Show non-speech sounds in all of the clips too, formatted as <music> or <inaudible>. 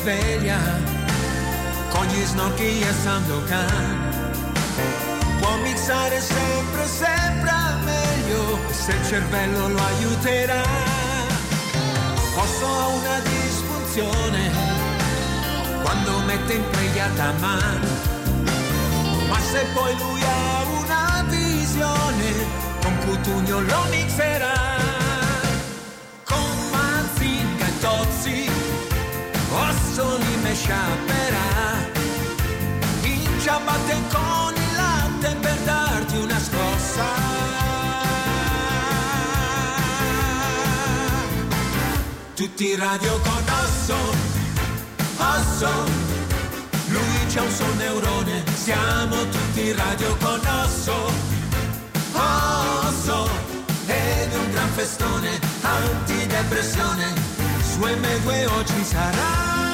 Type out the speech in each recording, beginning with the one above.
sveglia con gli snorchi e Sandokan. Può mixare sempre, sempre meglio se il cervello lo aiuterà. Posso ha una disfunzione quando mette impregliata mano, ma se poi lui ha una visione, con Cutugno lo mixerà. tozzi, osso li me sciaperà. In ciabatte con il latte per darti una scossa. Tutti radio con osso, osso. Lui c'ha un solo neurone, siamo tutti radio con osso, osso. Ed un gran festone, antidepressione su M2 oggi sarà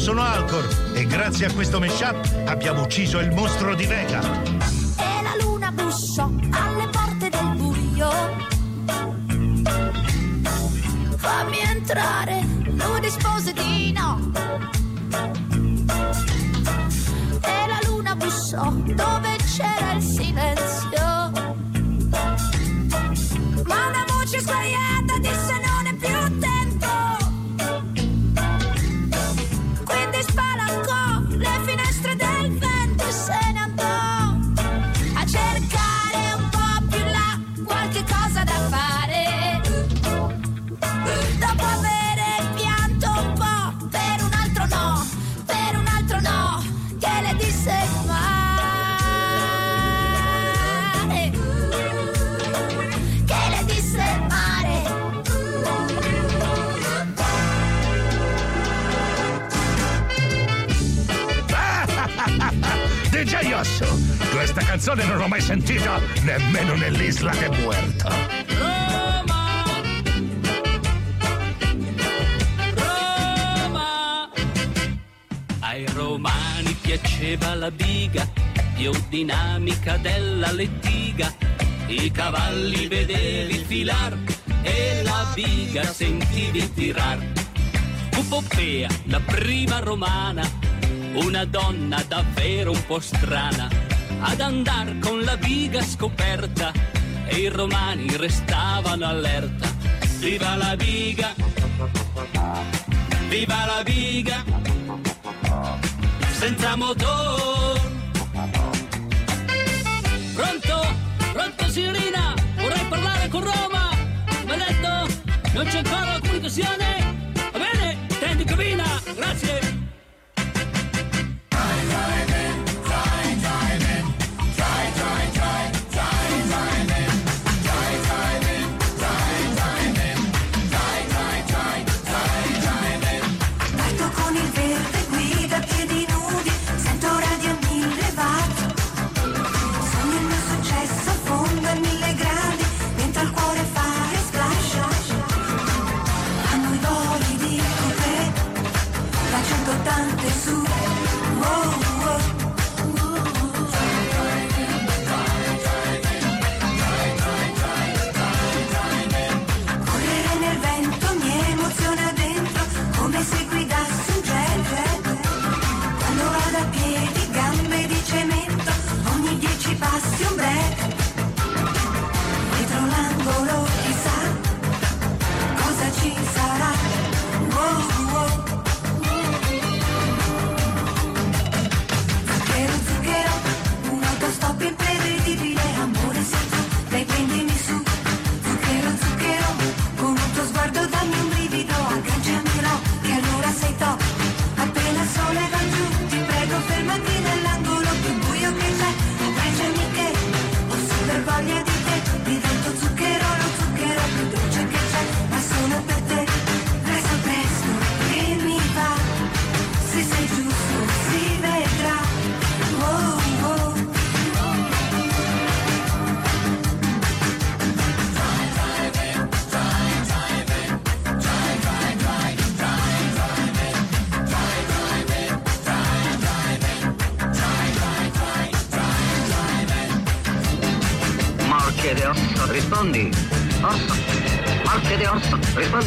sono Alcor e grazie a questo mashup abbiamo ucciso il mostro di Vega. Questa canzone non l'ho mai sentita nemmeno nell'Isla de Muerto. Roma! Roma! Ai romani piaceva la biga, più dinamica della lettiga. I cavalli vedevi filar e la biga sentivi tirar. Fu Poppea, la prima romana, una donna davvero un po' strana, ad andar con la biga scoperta e i romani restavano allerta. Viva la biga! Viva la biga! Senza motor! Pronto? Pronto signorina? Vorrei parlare con Roma! Detto? Non c'è ancora comunicazione? Tanto su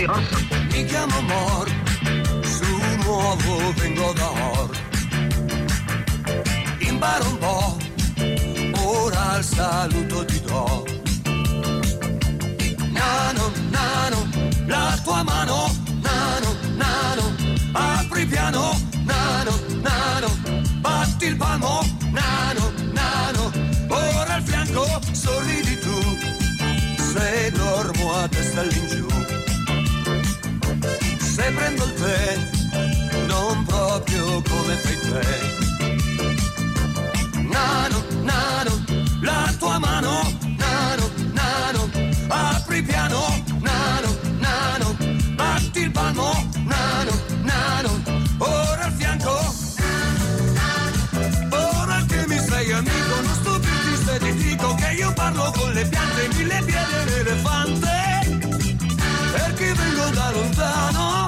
Rispondi Orso. Mi chiamo Mor, su nuovo vengo da Or. Imparo un po', ora il saluto ti do. Nano, nano, la tua mano, nano, nano, apri piano, nano, nano, batti il palmo, nano, nano, ora al fianco sorridi tu, se dormo a testa all'ingiù prendo il non proprio come fai te. Nano, nano, la tua mano, nano, nano, apri piano, nano, nano, batti il palmo, nano, nano, ora al fianco. Ora che mi sei amico, non stupirti se ti dico che io parlo con le piante, mille piedi e l'elefante perché vengo da lontano,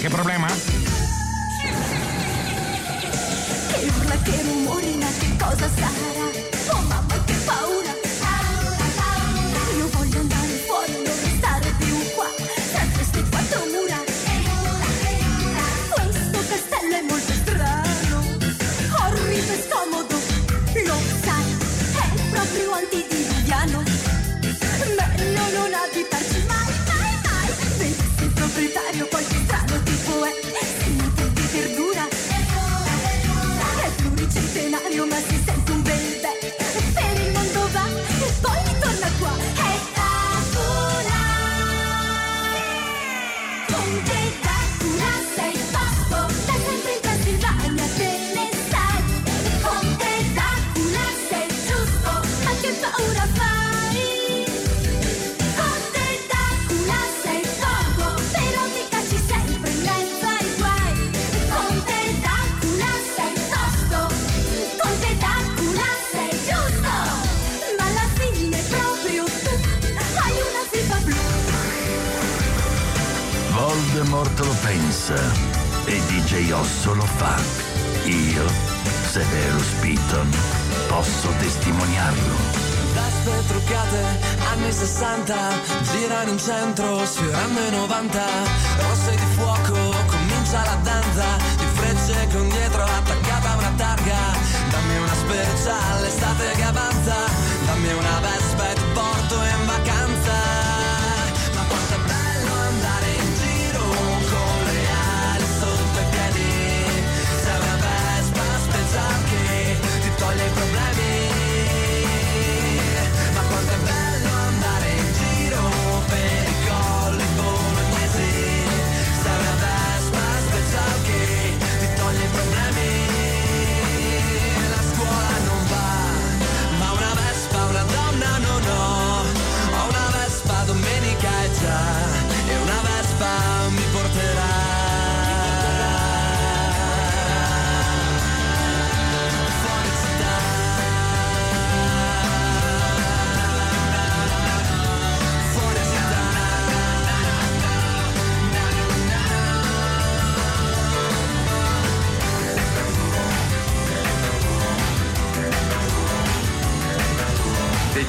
¿Qué problema? Severo Spitton, posso testimoniarlo. Veste truccate, anni 60, girano in centro, sfiorando i 90, rosse di fuoco, comincia la danza, di frecce con dietro attaccata una targa, dammi una speciale, all'estate che avanza.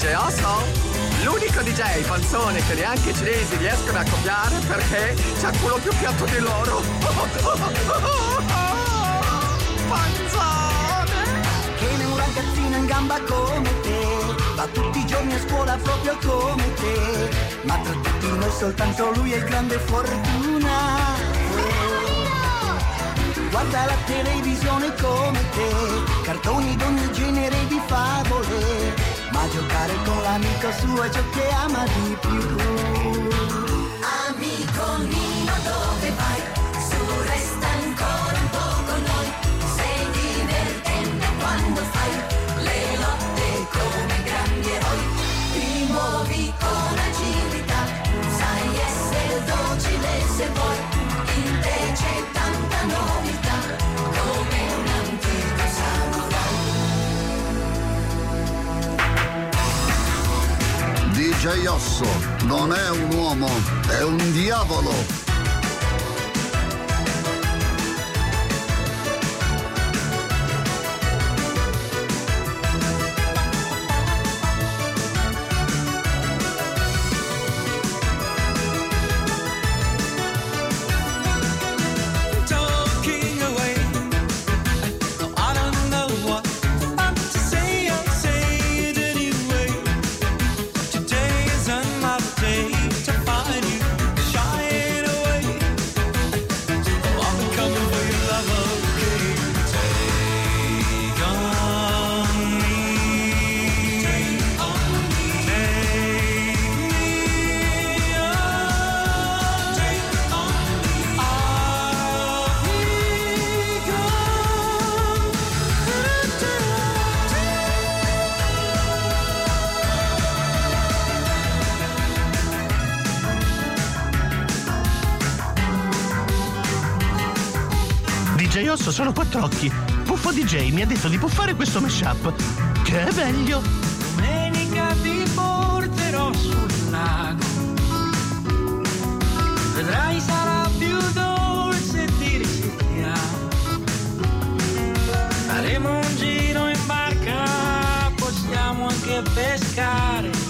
DJ Osso? L'unico DJ panzone che neanche i cinesi riescono a copiare perché c'ha quello più piatto di loro. <laughs> Panzone! Che ne un ragazzino in gamba come te Va tutti i giorni a scuola proprio come te Ma tra tutti noi soltanto lui è il grande fortuna Guarda la televisione come te Cartoni d'ogni genere di favole Ma giocare con l'amico suo è ciò che ama di più Amico mio, dove vai? Su, resta ancora un po' con noi. Sei divertente quando fai le lotte come grandi eroi. Ti muovi con agilità, sai essere docile se vuoi. Samurai. DJ Osso non è un uomo, è un diavolo. DJ Osso sono quattro occhi. Puffo DJ mi ha detto di puffare questo mashup. Che è meglio. Domenica ti porterò sul lago. Vedrai sarà più dolce ti amo. Faremo un giro in barca, possiamo anche pescare.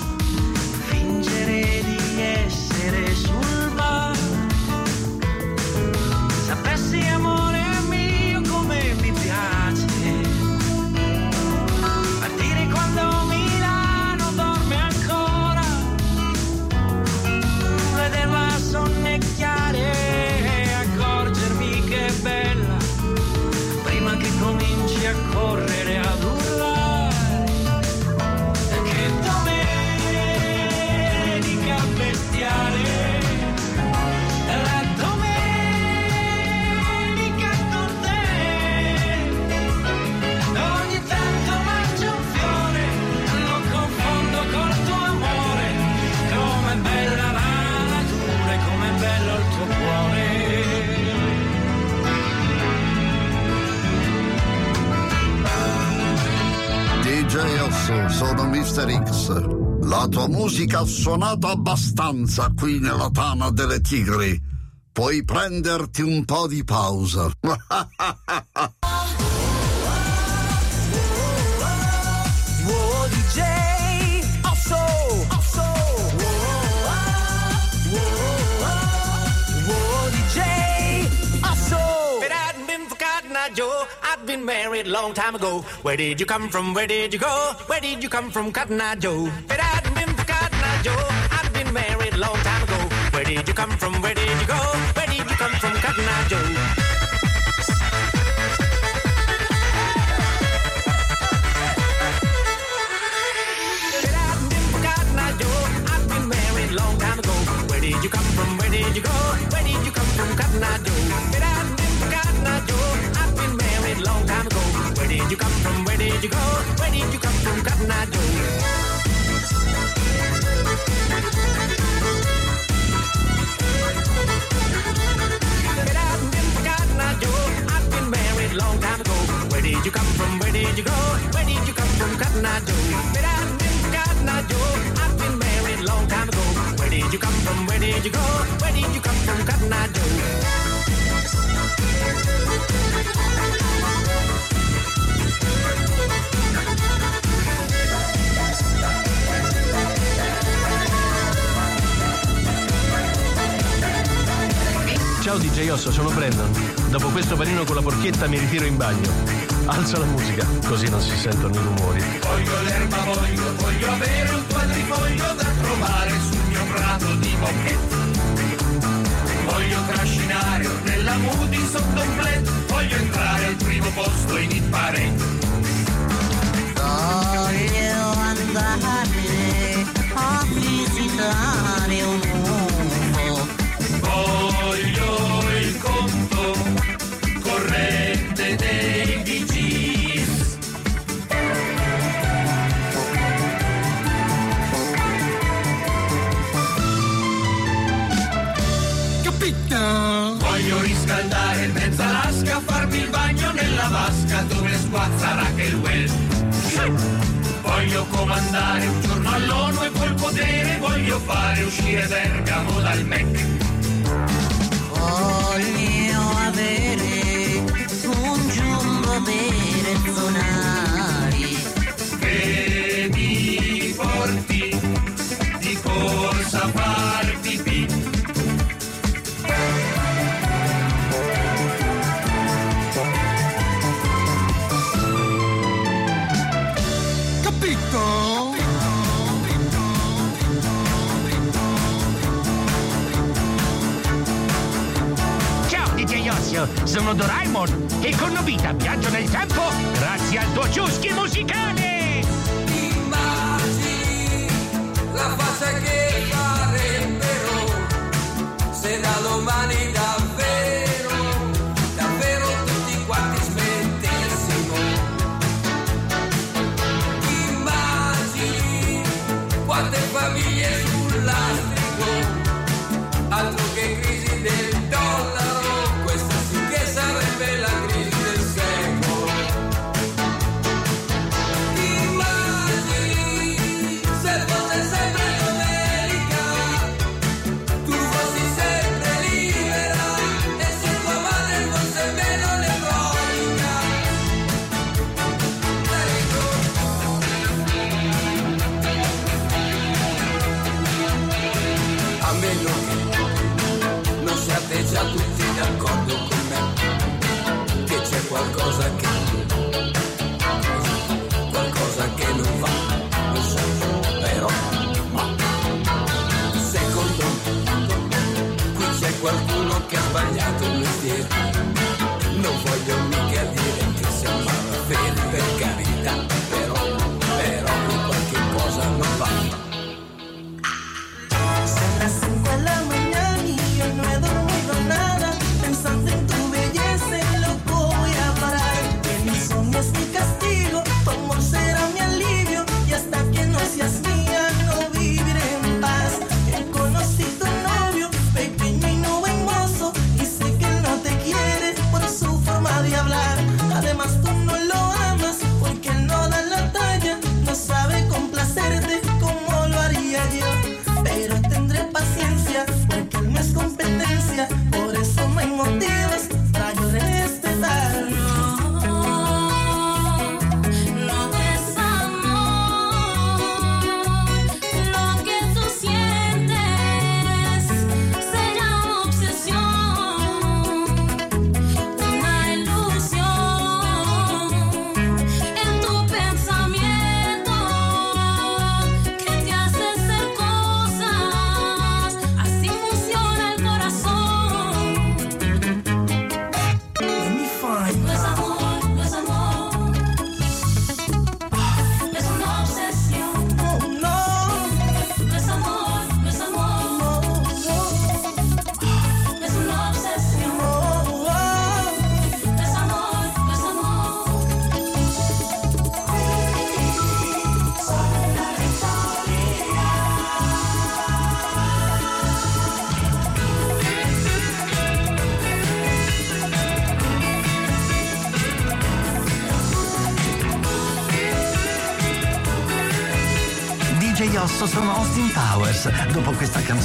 Sono Mr. X. La tua musica ha suonato abbastanza qui nella tana delle tigri. Puoi prenderti un po' di pausa. <laughs> married long time ago. Where did you come from? Where did you go? Where did you come from, Cotton Eye Joe? It hadn't been for Cotton Eye Joe, I'd been married long time ago. Where did you come from? Where did you go? Where did you come from, Cotton Eye Joe? Long time ago. Where did you come from? Where did you go? Where did you come from, Cotton Eye Joe? Did you come from? Where did you go? Where did you come from, Cotton Eye Joe? Hadn't been married long time ago. Where did you come from? Where did you go? Where did you come from, Cotton Eye Joe? It hadn't been Cotton Eye Joe, I'd been married long time ago. Where did you come from? Where did you go? Where did you come from, Cotton Eye Joe? Ciao DJ Osso, sono Brandon. Dopo questo panino con la porchetta mi ritiro in bagno. Alza la musica, così non si sentono i rumori. Voglio l'erba, voglio, voglio avere un quadrifoglio da trovare sul mio prato di bocchetta. Voglio trascinare nella Moody sotto un blend, voglio entrare al primo posto in il parente. Voglio andare a visitare un mondo andare un giorno all'ONU e col potere voglio fare uscire Bergamo dal MEC. Voglio avere un giorno bere zonari che mi porti di corsa a fare Mario, sono Doraemon e con Nobita viaggio nel tempo grazie al tuo ciuschi musicale! Immagini la faccia che farebbero se da domani...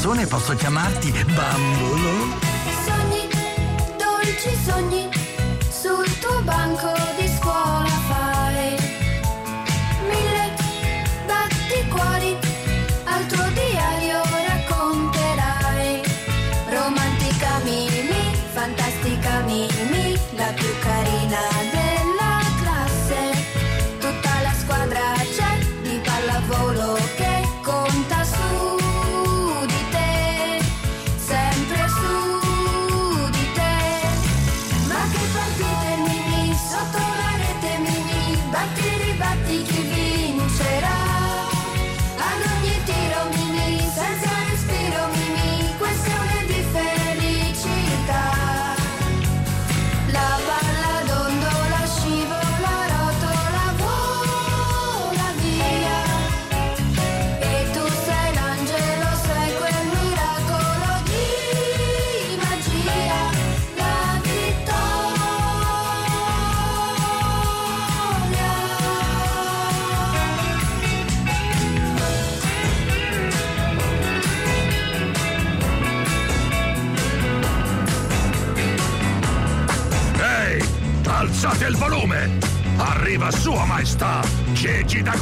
canzone posso chiamarti bambolo.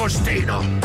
costino.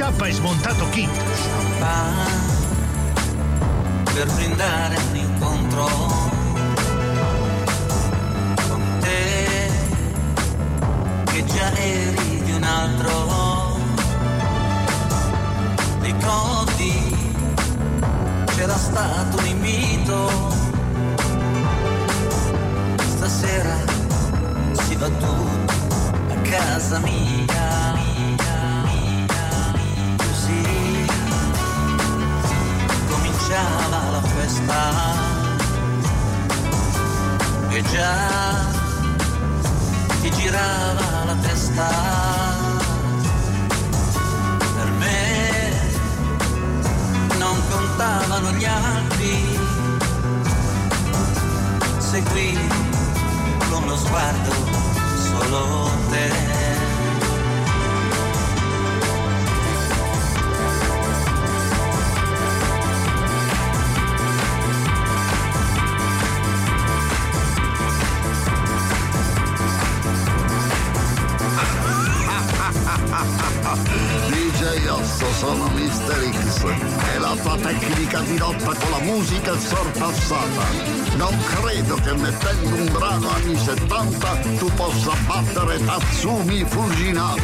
Mashup hai smontato chi? per brindare un incontro con te che già eri di un altro. Ricordi c'era stato un invito. Stasera si va tutto a casa mia festa e già ti girava la testa. Per me non contavano gli altri. Seguì con lo sguardo solo te sono Mr. X e la tua tecnica di lotta con la musica è sorpassata. Non credo che mettendo un brano anni 70 tu possa battere Tatsumi Fujinami.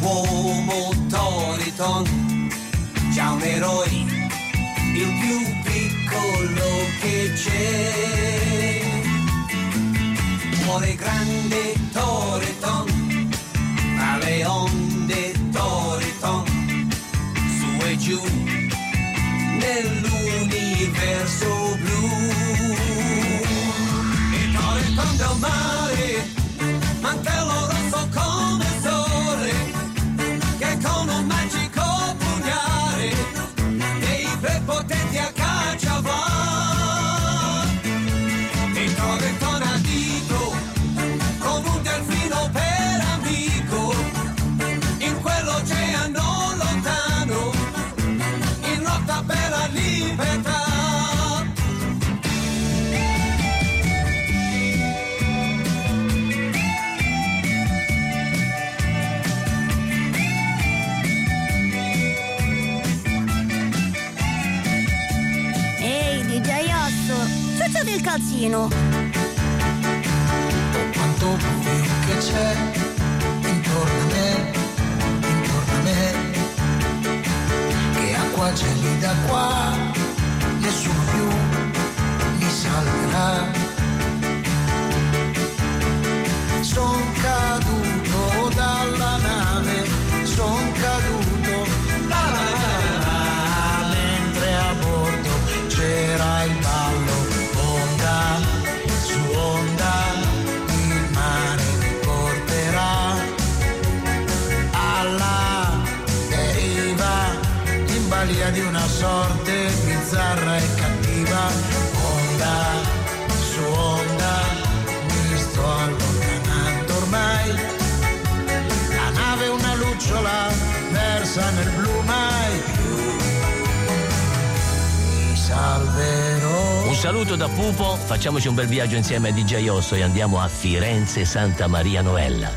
Uomo Toriton, già un eroe, il più piccolo che c'è. Cuore grande Toriton, tra le onde Toriton, su e giù, nell'universo blu. Del calzino. quanto buio che c'è intorno a me, intorno a me, che acqua gelida qua, in balia di una sorte bizzarra e cattiva, onda su onda, mi sto allontanando ormai, la nave è una lucciola versa nel blu mai più, mi salverò. Un saluto da Pupo, facciamoci un bel viaggio insieme a DJ Osso e andiamo a Firenze Santa Maria Novella.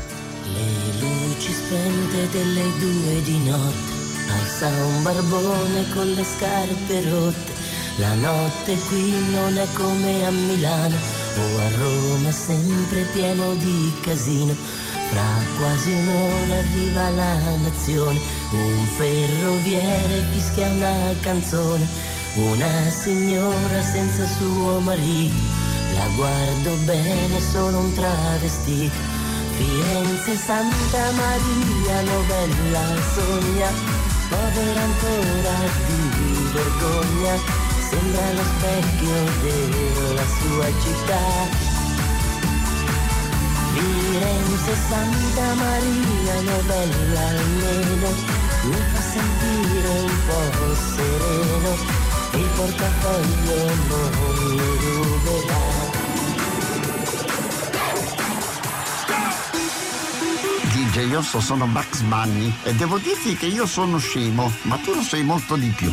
Le luci spente delle due di notte, alza un barbone con le scarpe rotte. La notte qui non è come a Milano o a Roma, sempre pieno di casino. Fra quasi un'ora arriva la nazione, un ferroviere fischia una canzone, una signora senza suo marito, la guardo bene, solo un travestito. Firenze, Santa Maria, novella sogna, povera ancora di vergogna, sembra lo specchio della sua città. Firenze, Santa Maria, novella almeno, mi fa sentire un po' sereno, il portafoglio non mi ruberà. DJ Osso sono Bugs Bunny e devo dirti che io sono scemo, ma tu lo sei molto di più.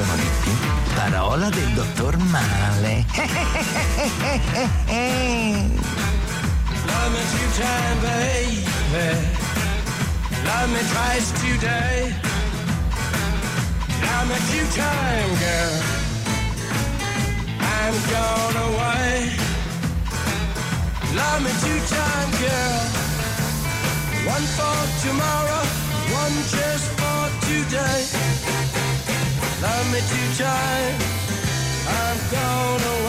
Zanoletti, parola del dottor Male. Love me two times, baby. Love me twice today. Love me two times, girl. I'm gone away. Love me two times, girl. One for tomorrow, one just for today. Love me two times. I'm gonna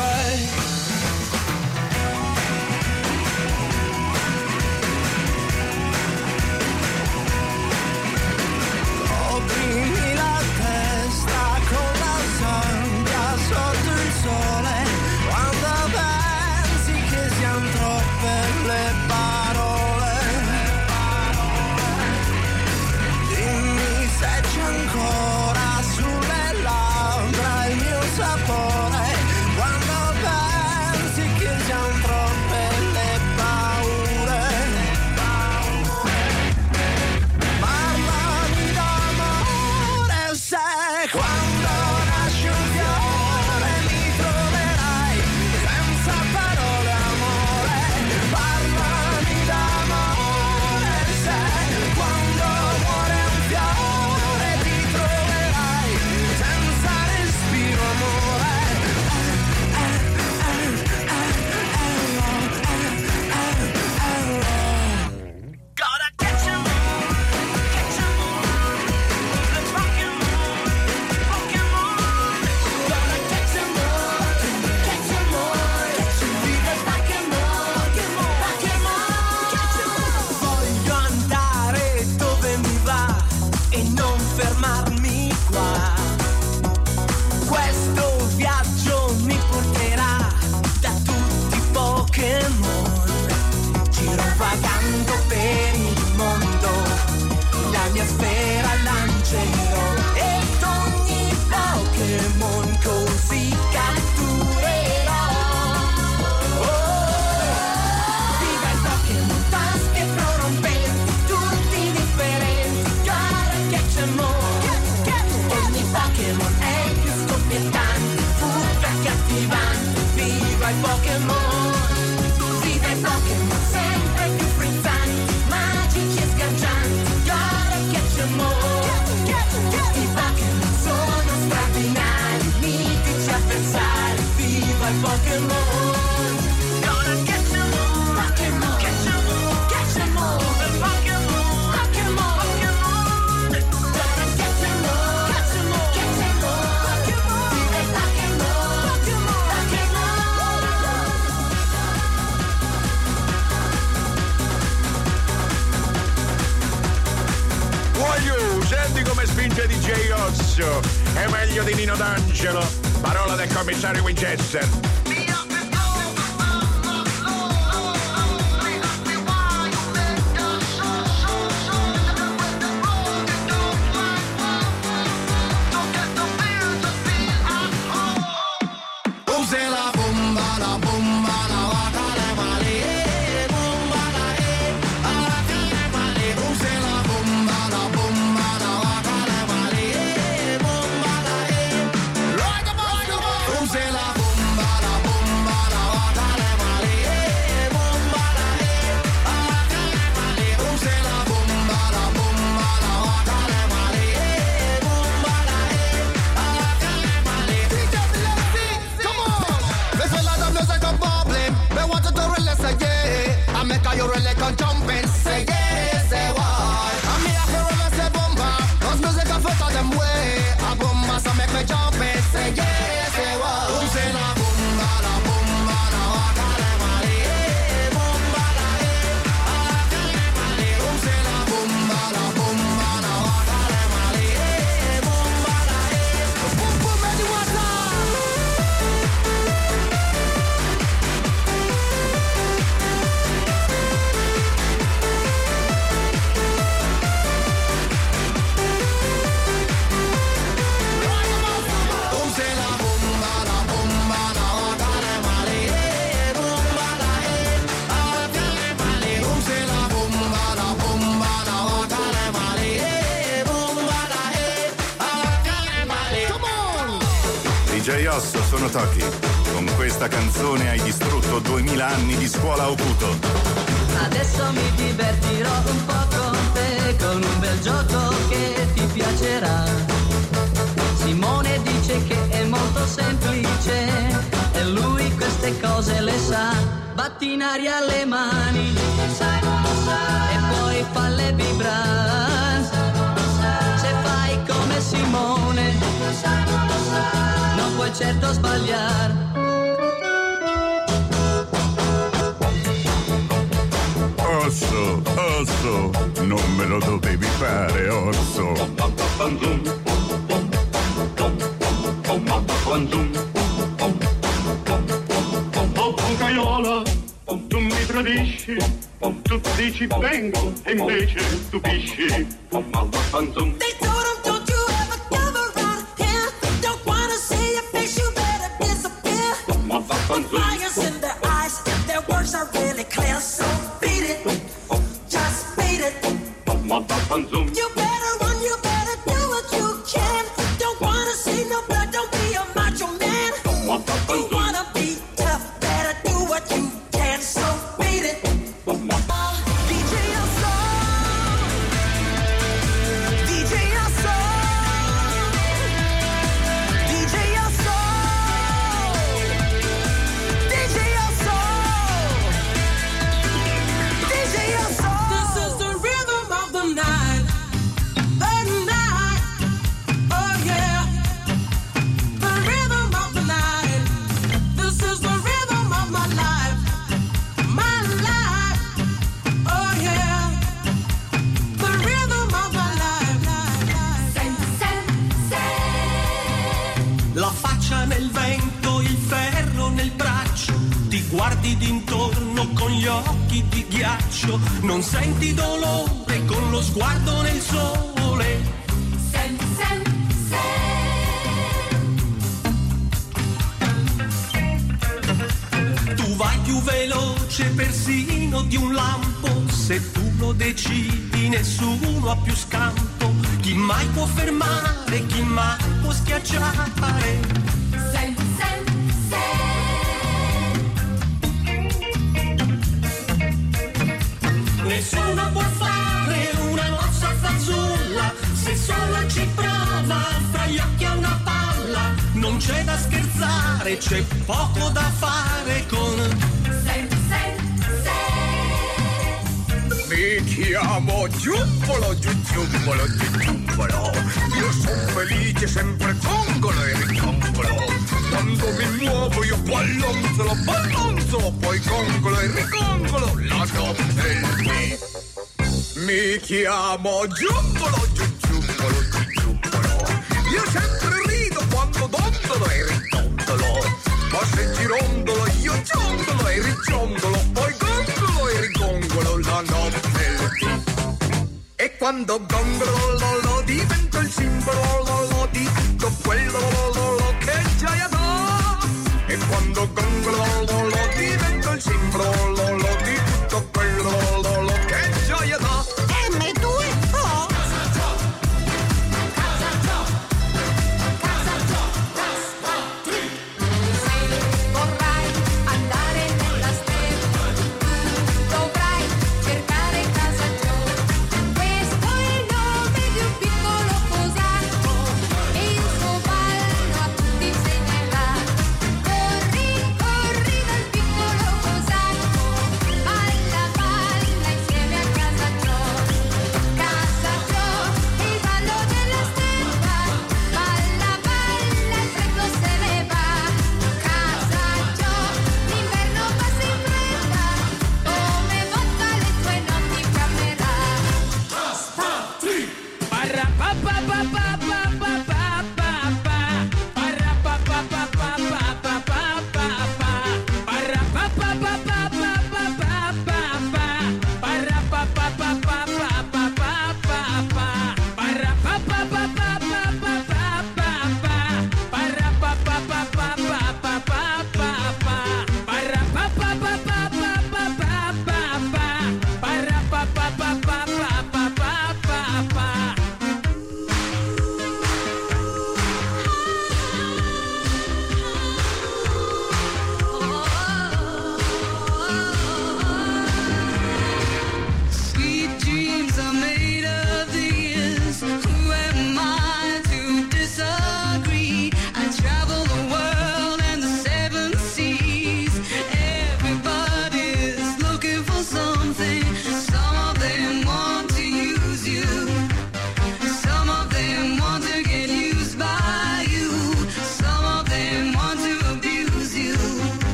you really can jump and say Toki. Con questa canzone hai distrutto 2000 anni di scuola Okuto. Adesso mi divertirò un po' con te con un bel gioco che ti piacerà. Simone dice che è molto semplice e lui queste cose le sa. Batti in aria le mani e poi falle vibrare. Se fai come Simone non puoi certo sbagliare. Osso, osso, non me lo dovevi fare, osso. Oh, Caiola, tu mi tradisci, tu dici vengo e invece stupisci. Può fermare, chi mai può schiacciare? Nessuno può fare una mossa fazzulla se solo ci prova fra gli occhi a una palla. Non c'è da scherzare, c'è poco da fare con. Mi chiamo Giubbolo, Giubbolo, Giubbolo. Io sono felice, sempre congolo e ricongolo. Quando mi muovo io ballonzolo, ballonzolo, poi congolo e ricongolo la notte dì. Mi chiamo Giubbolo, Giubbolo, Giubbolo. Io sempre rido quando dondolo e ridondolo. Ma se girondolo io giondolo e rigiondolo, Quando gongolo lo, divento il simbolo lo, lo, di tutto quello lo, lo, lo, che gioia dà. E quando gongolo lo, lo, divento il simbolo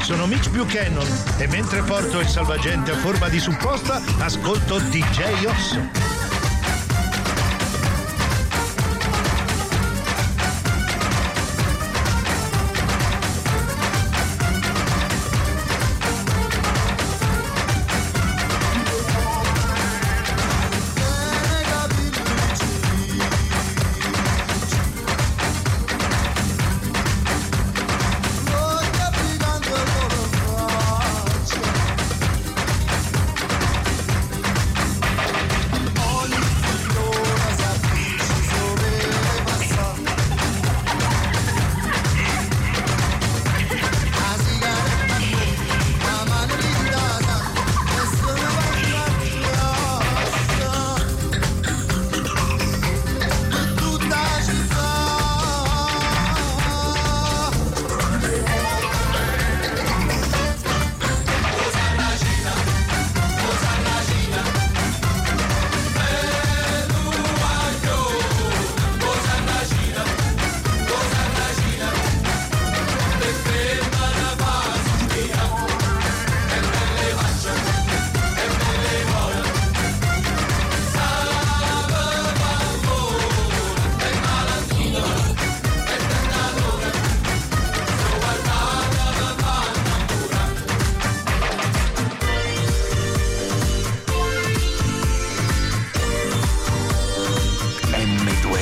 sono Mitch Buchanan e mentre porto il salvagente a forma di supposta, ascolto DJ Osso.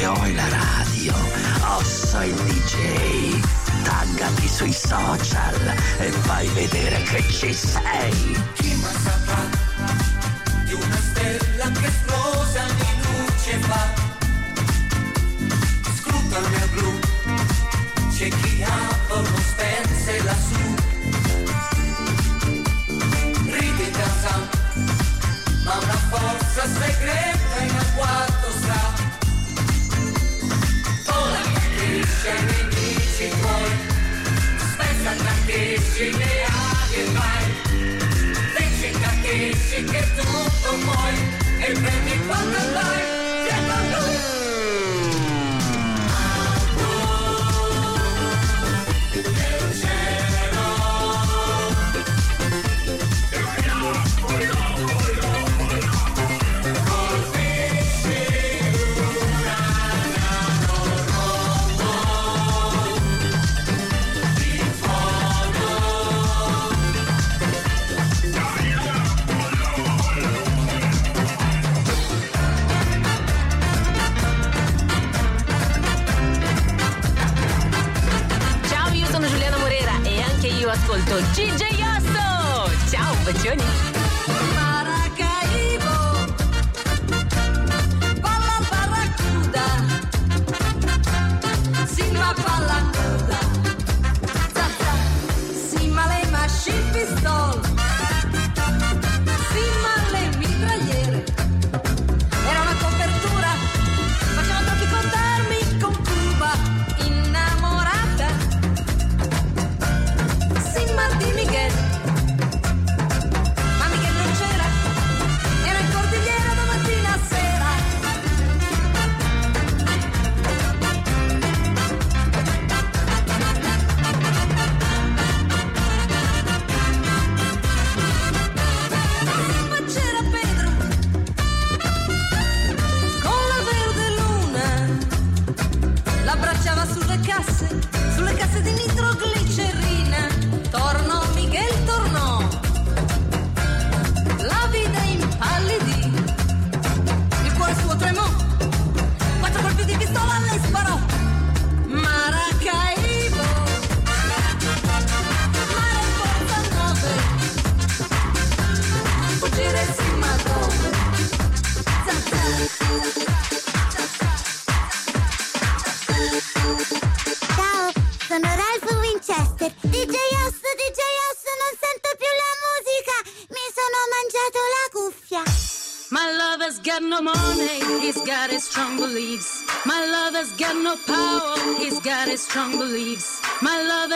M2O è la radio, Osso il DJ. Taggati sui social e fai vedere che ci sei. Chi mai saprà di una stella che esplosa di luce fa? Scruta nel blu, c'è chi ha lo spense lassù. Ride casa, ma una forza segreta in agguato sta. Capisci ai nemici tuoi, spezza le ali e vai. Dici capisci che tutto puoi e prendi quando vai, ascolto GJ Osso. Ciao, bacioni.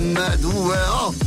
Madouin. Oh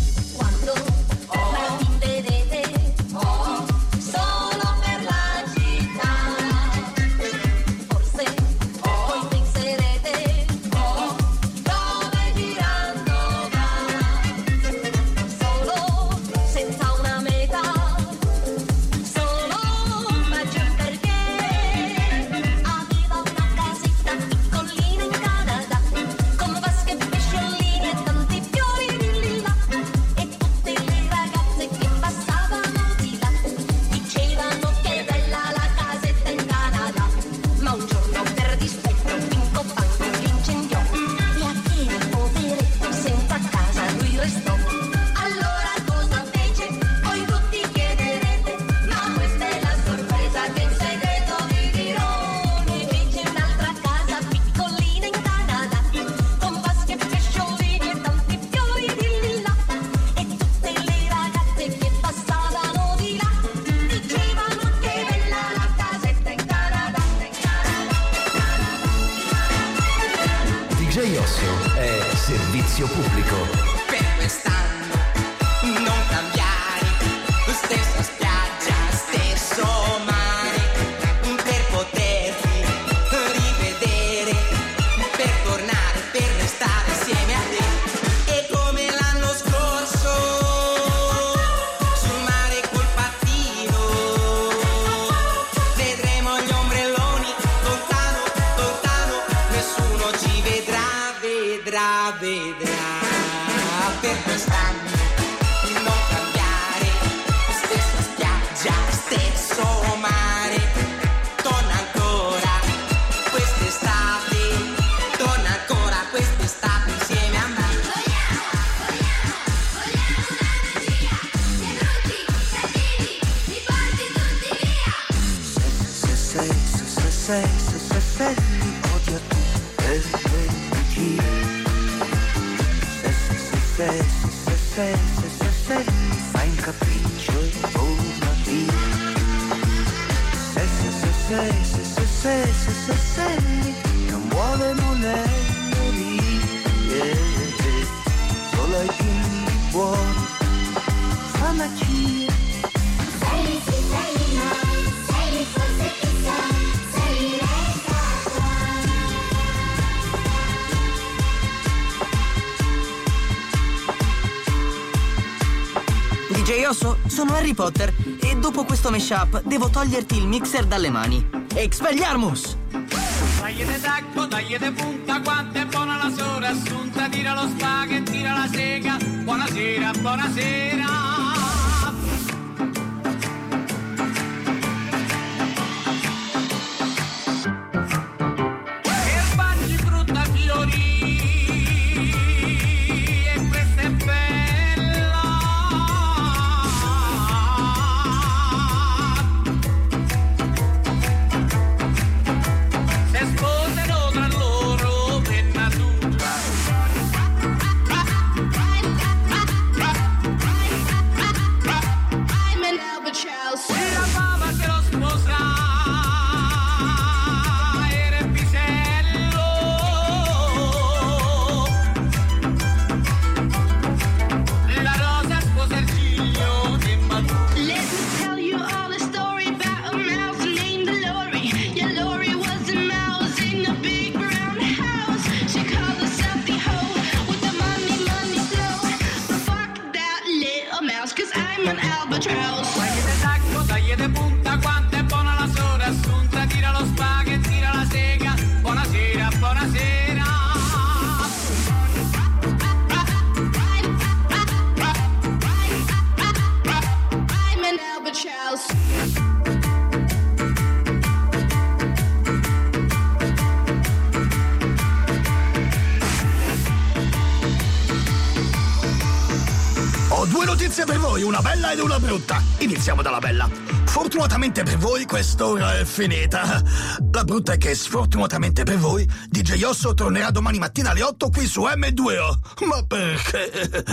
Harry Potter e dopo questo mashup devo toglierti il mixer dalle mani. Expelliarmus! Tagliete tacco, tagliete punta, quanto è buona la sola assunta, tira lo spaghetti, tira la sega, buonasera, buonasera. Fortunatamente per voi quest'ora è finita. La brutta è che sfortunatamente per voi DJ Osso tornerà domani mattina alle 8 qui su M2O. Ma perché?